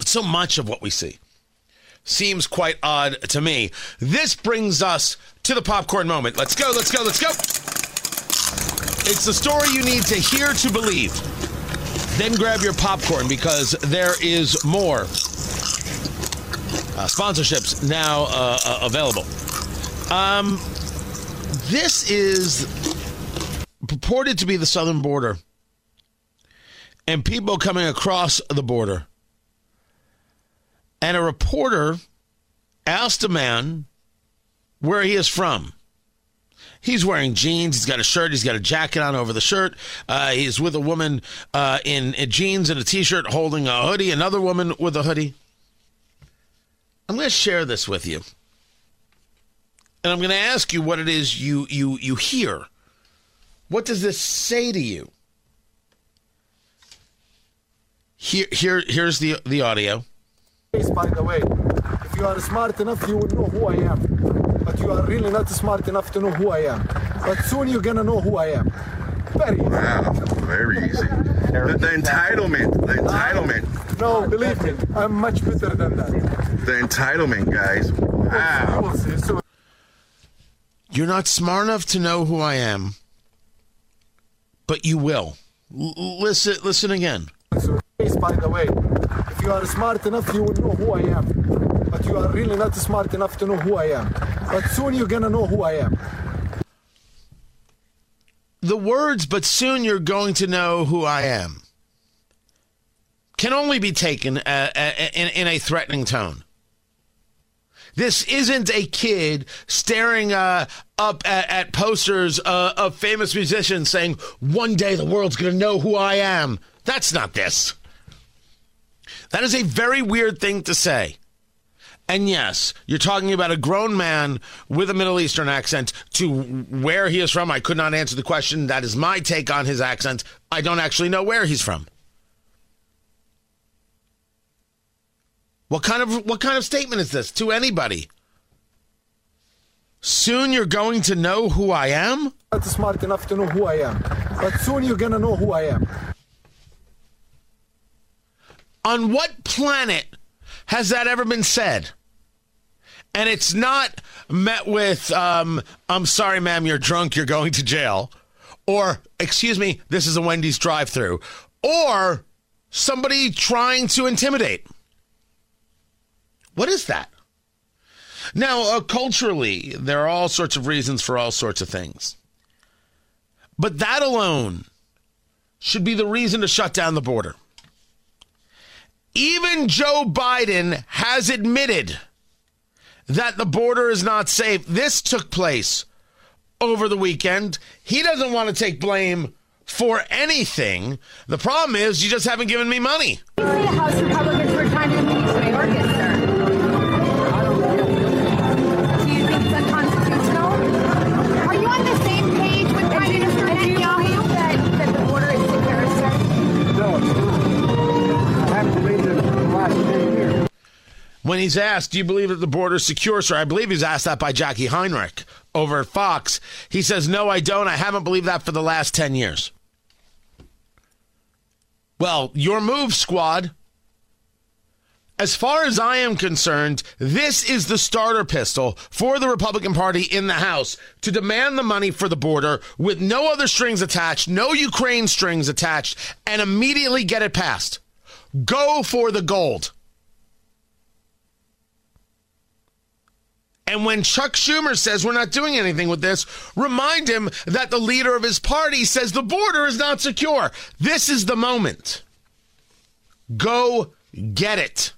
So much of what we see seems quite odd to me. This brings us to the popcorn moment. Let's go, let's go, let's go. It's the story you need to hear to believe. Then grab your popcorn because there is more uh, sponsorships now uh, uh, available. Um, this is purported to be the southern border, and people coming across the border. And a reporter asked a man where he is from. He's wearing jeans. He's got a shirt. He's got a jacket on over the shirt. Uh, he's with a woman uh, in, in jeans and a t-shirt holding a hoodie. Another woman with a hoodie. I'm going to share this with you, and I'm going to ask you what it is you you you hear. What does this say to you? Here, here, here's the the audio. By the way, if you are smart enough, you will know who I am. But you are really not smart enough to know who I am. But soon you're gonna know who I am. Very easy. Wow, very easy. The, the entitlement, the entitlement, No, believe me, I'm much better than that. the entitlement, guys. You Wow. will see soon. You're not smart enough to know who I am, but you will. L- listen, listen again. Please, by the way, if you are smart enough, you will know who I am. But you are really not smart enough to know who I am. But soon you're gonna know who I am. The words, but soon you're going to know who I am, can only be taken uh, uh, in, in a threatening tone. This isn't a kid staring uh, up at, at posters uh, of famous musicians saying, One day the world's going to know who I am. That's not this. That is a very weird thing to say. And yes, you're talking about a grown man with a Middle Eastern accent to where he is from. I could not answer the question. That is my take on his accent. I don't actually know where he's from. What kind of what kind of statement is this to anybody? Soon you're going to know who I am? Not smart enough to know who I am. But soon you're gonna know who I am. On what planet has that ever been said? And it's not met with, um, I'm sorry, ma'am, you're drunk, you're going to jail. Or, excuse me, this is a Wendy's drive through. Or somebody trying to intimidate. What is that? Now, uh, culturally, there are all sorts of reasons for all sorts of things. But that alone should be the reason to shut down the border. Even Joe Biden has admitted that the border is not safe. This took place over the weekend. He doesn't want to take blame for anything. The problem is, you just haven't given me money. When he's asked, Do you believe that the border is secure, sir? I believe he's asked that by Jacqui Heinrich over at Fox. He says, No, I don't. I haven't believed that for the last 10 years. Well, your move, squad. As far as I am concerned, this is the starter pistol for the Republican Party in the House to demand the money for the border with no other strings attached, no Ukraine strings attached, and immediately get it passed. Go for the gold. And when Chuck Schumer says we're not doing anything with this, remind him that the leader of his party says the border is not secure. This is the moment. Go get it.